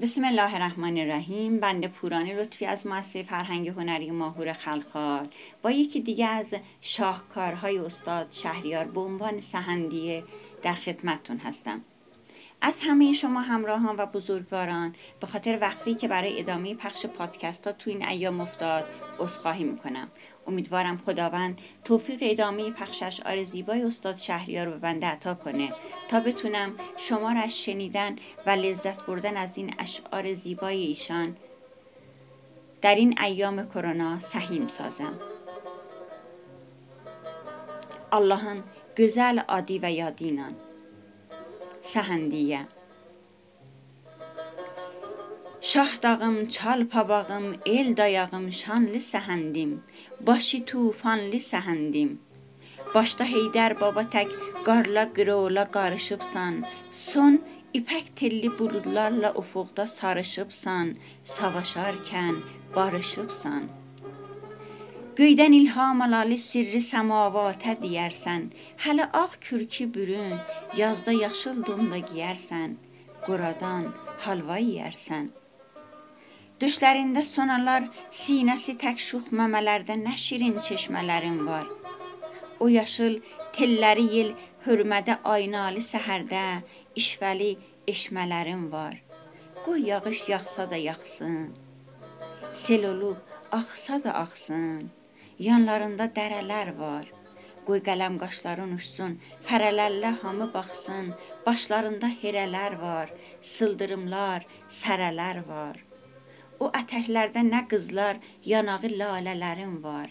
بسم الله الرحمن الرحیم. بنده پورانی لطفی از مؤسسه فرهنگ هنری ماهور خلخال. با یکی دیگه از شاهکارهای استاد شهریار به عنوان سهندیه در خدمتتون هستم. از همه شما همراهان و بزرگواران به خاطر وقفی که برای ادامه پخش پادکست ها تو این ایام افتاد عذرخواهی می‌کنم. امیدوارم خداوند توفیق ادامه پخش اشعار زیبای استاد شهریار رو به بنده عطا کنه تا بتونم شما را از شنیدن و لذت بردن از این اشعار زیبای ایشان در این ایام کرونا سهیم سازم. Allahın gözəl adi və yadı ilə Səhəndiyyə Şah dağım, çal pabağım, el dayağım, şanlı səhəndim, başı tufanlı səhəndim. Başda Heydər baba tək qarla qırola qarışıbsan, son ipək telli buludlarla ufuqda sarışıbsan, savaşarkən barışıbsan. Göydən ilham alalı sirri səmavata deyərsən. Hələ ağ kürkü bürün, yazda yaşıl don da giyərsən. Quradan halva yeyərsən. Düşlərində sonalar, sinəsi tək şux məmələrdə nə şirin çeşmələrin var. O yaşıl telləri yel hörmədə aynalı səhərdə işvəli eşmələrin var. Qoy yağış yağsa da yağsın. Sel olub axsa da axsın. Yanlarında dərələr var. Qoy qələm qaşların uçsun, fərələrlə hamı baxsın. Başlarında herələr var, sıldırımlar, sərələr var. O ətəklərdə nə qızlar, yanağı lalələrin var.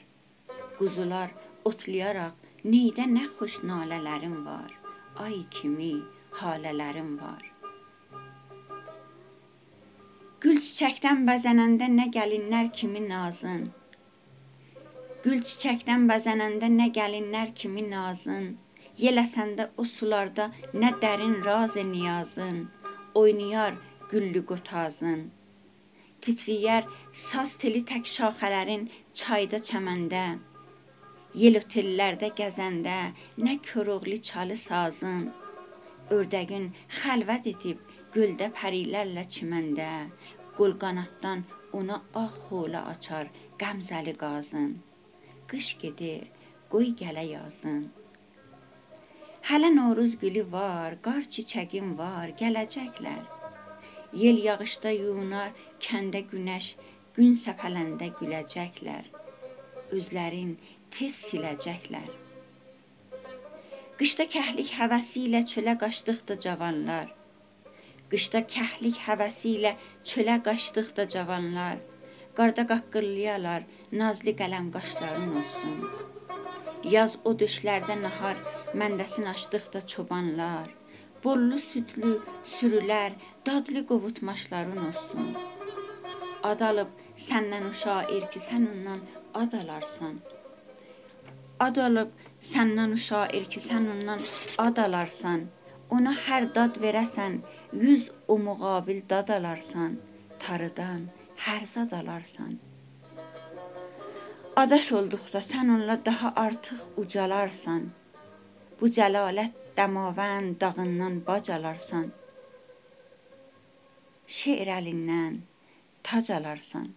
Quzular otlayaraq neydə nə xoş nalələrin var. Ay kimi halələrin var. Gül çiçəkdən bəzənəndə nə gəlinlər kimi nazın, Gül çiçəkdən bəzənəndə nə gəlinlər kimi nazın, Yel əsəndə o sularda nə dərin raz niyazın, Oynayar güllü qotazın. Titriyər saz teli tək şaxələrin çayda çəməndə, Yel otellərdə gəzəndə nə Koroğlu çalı sazın, Ördəgin xəlvət edib göldə pərilərlə çiməndə, Qol qanaddan ona ağ xola açar qəmzəli qazın. Qış gedir, qoy gələ yazın. Hələ Novruz gülü var, qar çiçəgim var, gələcəklər. Yel yağışda yunar, kəndə günəş, gün səpələndə güləcəklər. Özlərin tez siləcəklər. Qışda kəhlik həvəsi ilə çölə qaçdıqda cavanlar. Qışda kəhlik həvəsi ilə çölə qaçdıqda cavanlar Qarda qaqqırlayalar, nazlı qələm qaşların olsun. Yaz o döşlərdə nahar, məndəsin açdıqda çobanlar. Bollu südlü sürülər, dadlı qovutmaşların olsun. Ad alıb səndən o şair ki, sən ondan ad alarsan. Ad alıb səndən o şair ki, sən ondan ad alarsan. Ona hər dad verəsən, yüz o müqabil dad alarsan. Tarıdan hər zad alarsan. Adaş olduqda sən onunla daha artıq ucalarsan. Bu cəlalət dəmavənd dağından bac alarsan. Şeir əlindən tac alarsan.